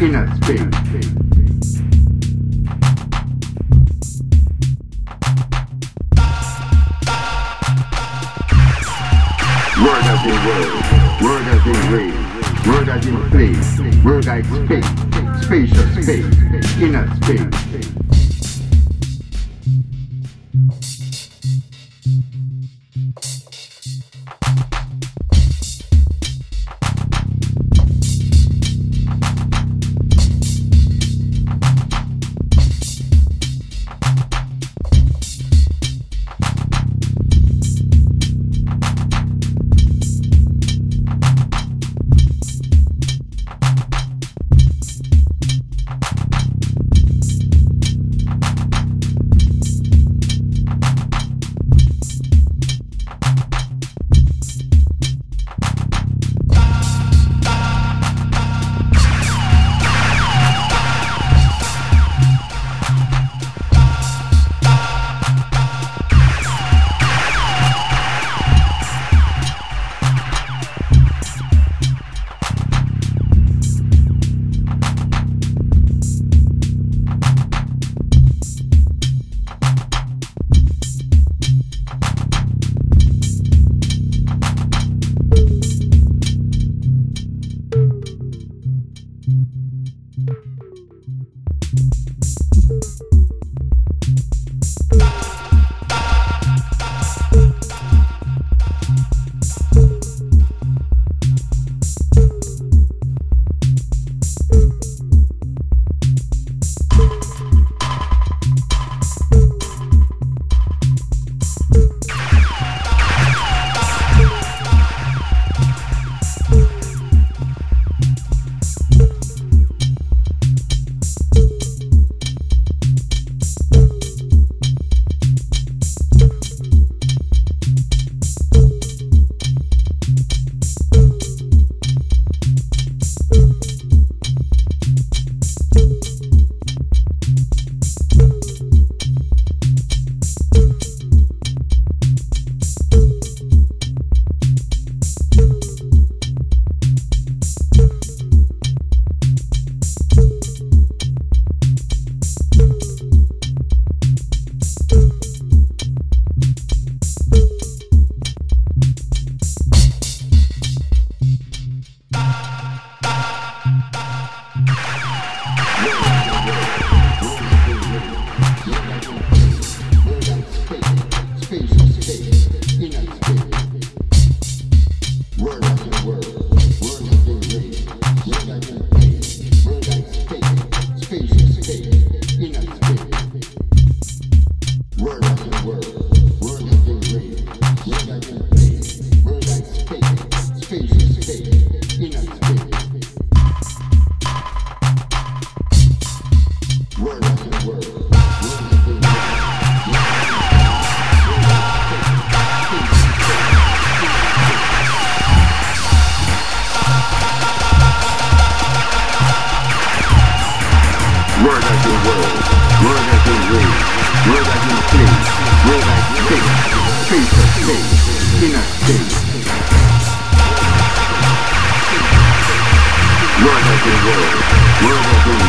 inner space. Word has in read, word has been read, word has been played, word I space, spatial space, inner space.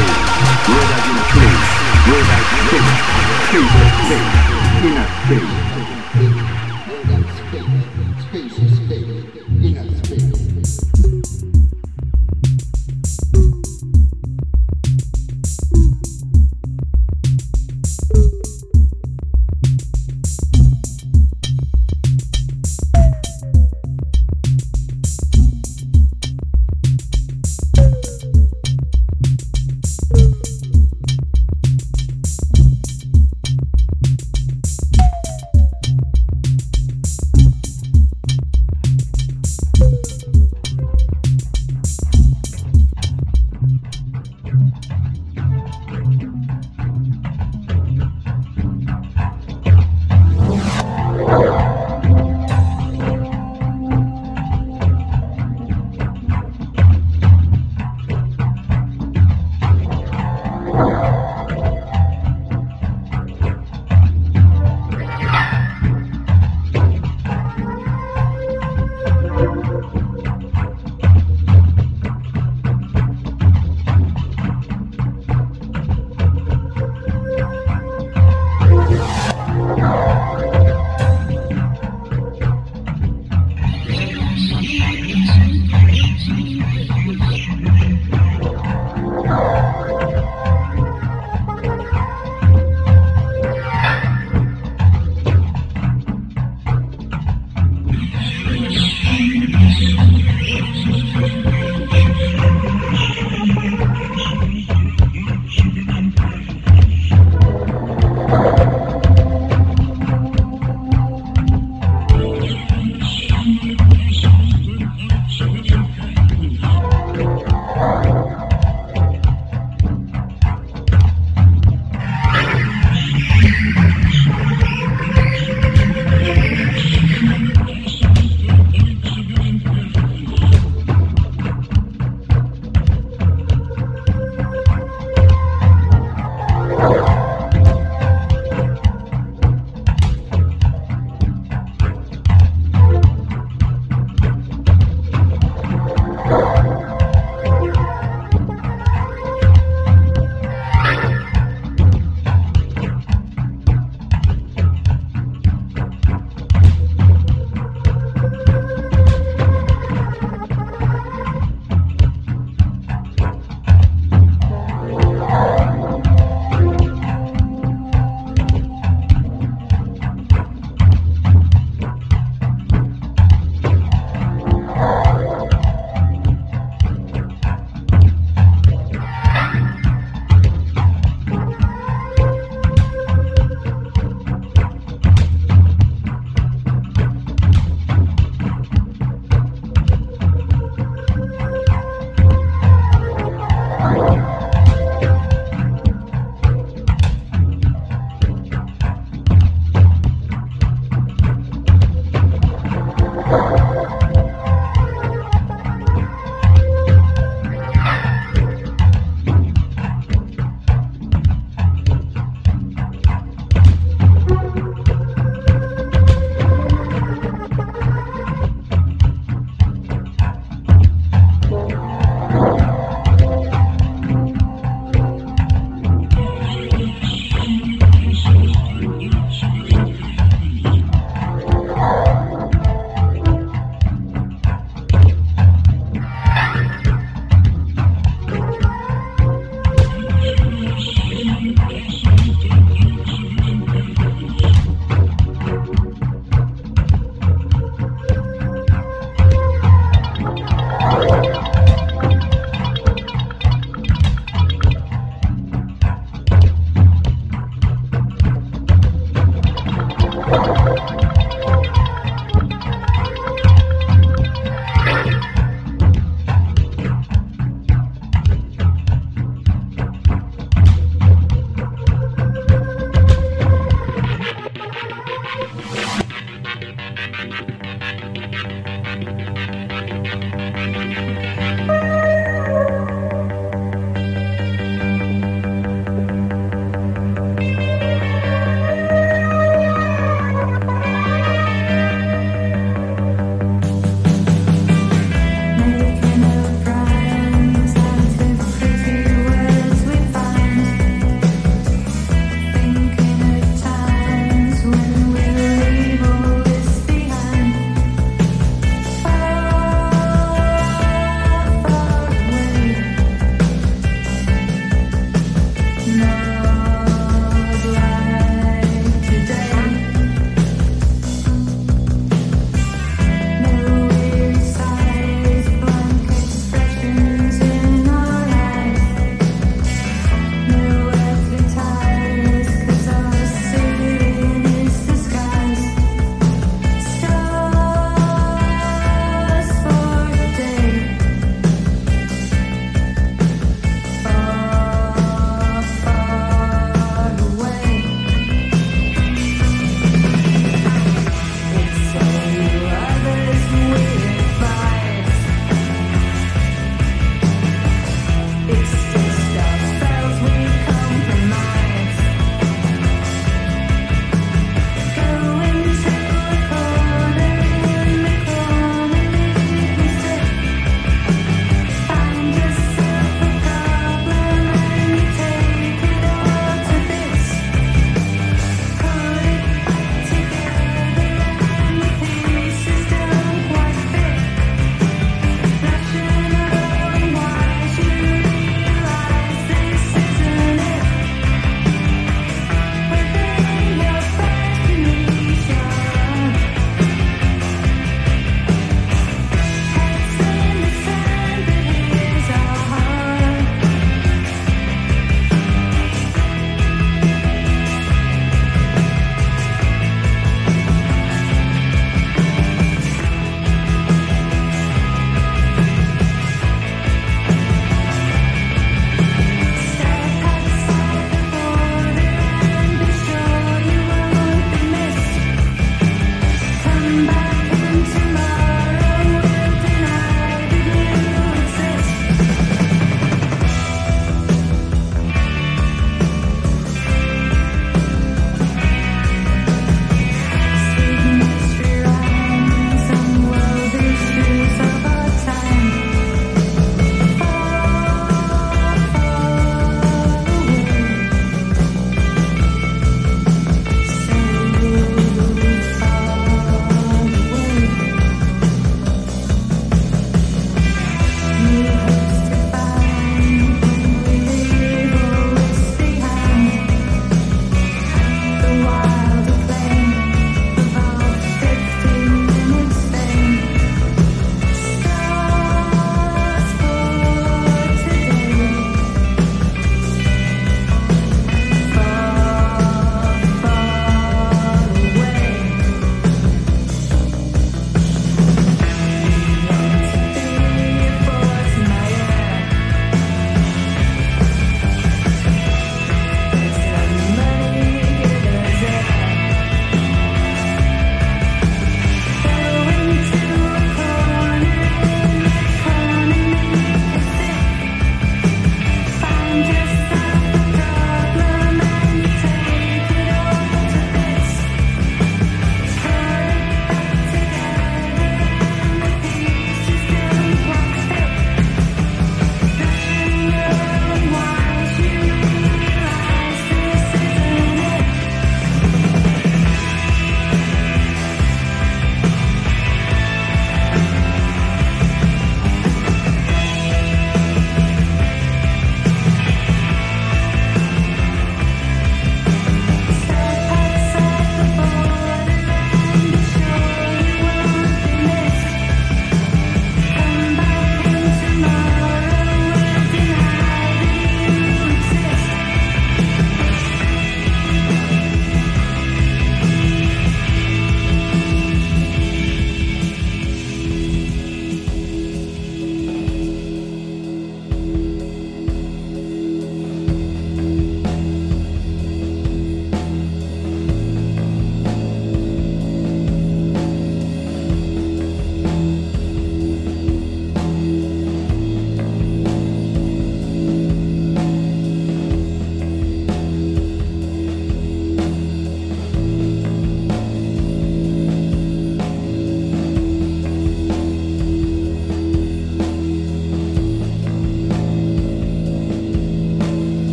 Without you, without you, without you, you, without you, you,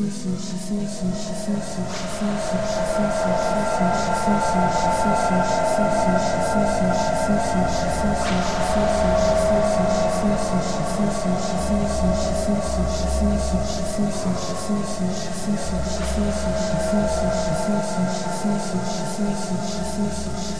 Субтитры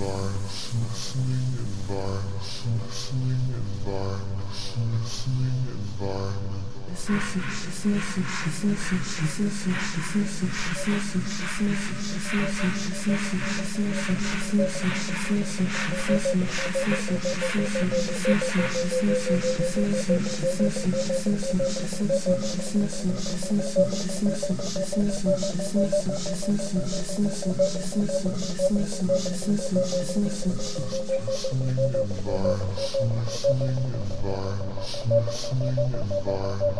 environment, listening environment, listening environment, listening environment environment, listening environment, listening environment.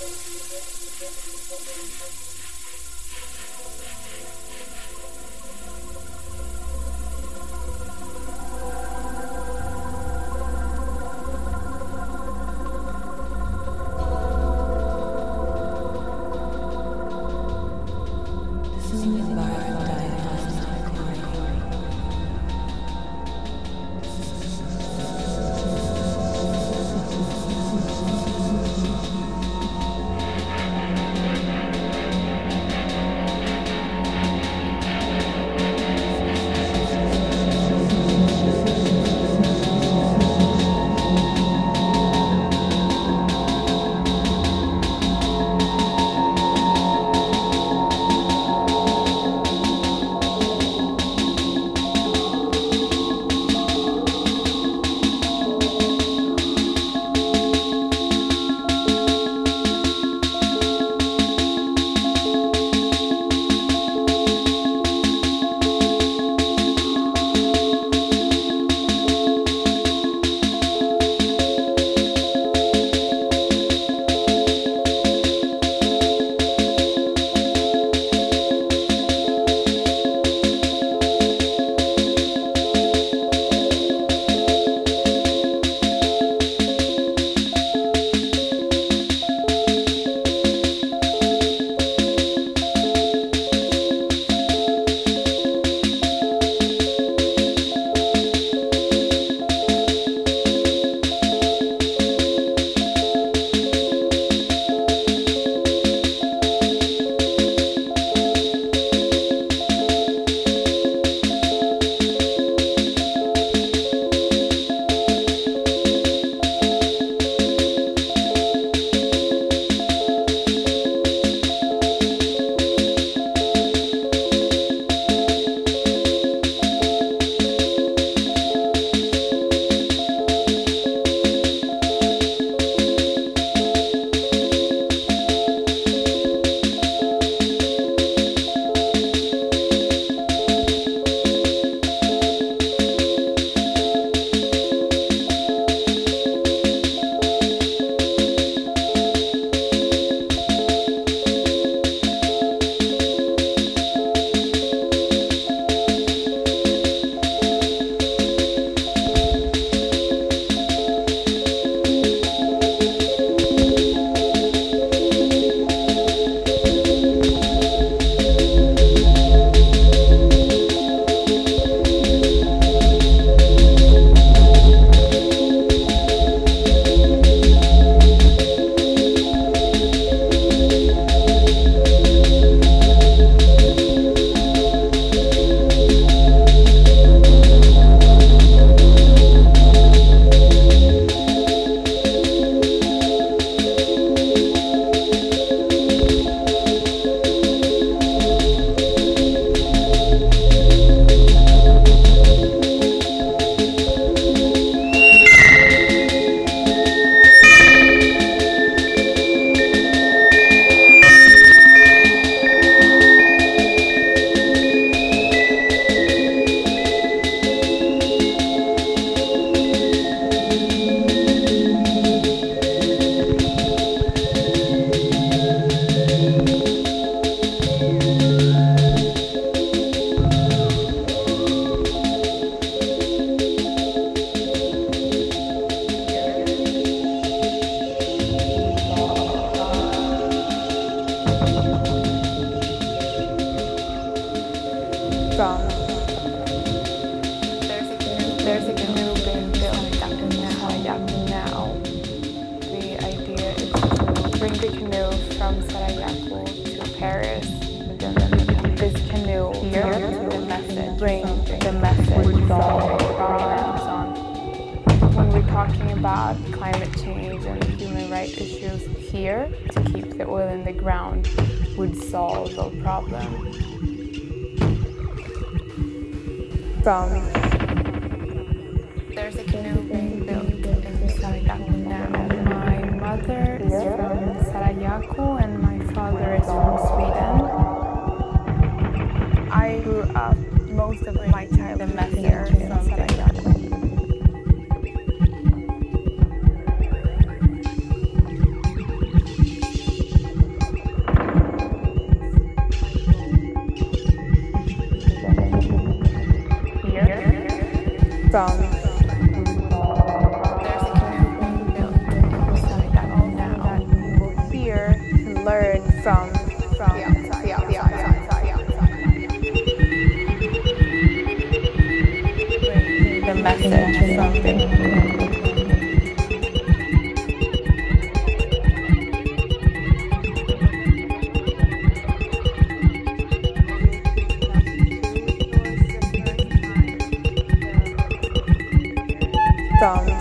Thank you. Brown.